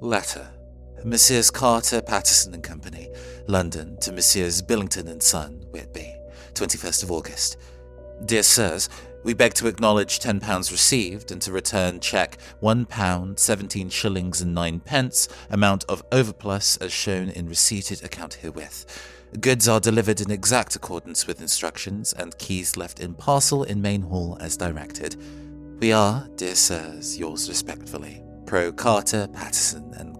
Letter. Messrs. Carter, Paterson and Company, London, to Messrs. Billington and Son, Whitby, 21st of August. Dear Sirs, we beg to acknowledge £10 received and to return cheque £1, 17 shillings and 9 pence, amount of overplus as shown in receipted account herewith. Goods are delivered in exact accordance with instructions and keys left in parcel in main hall as directed. We are, dear sirs, yours respectfully, Pro Carter, Paterson and.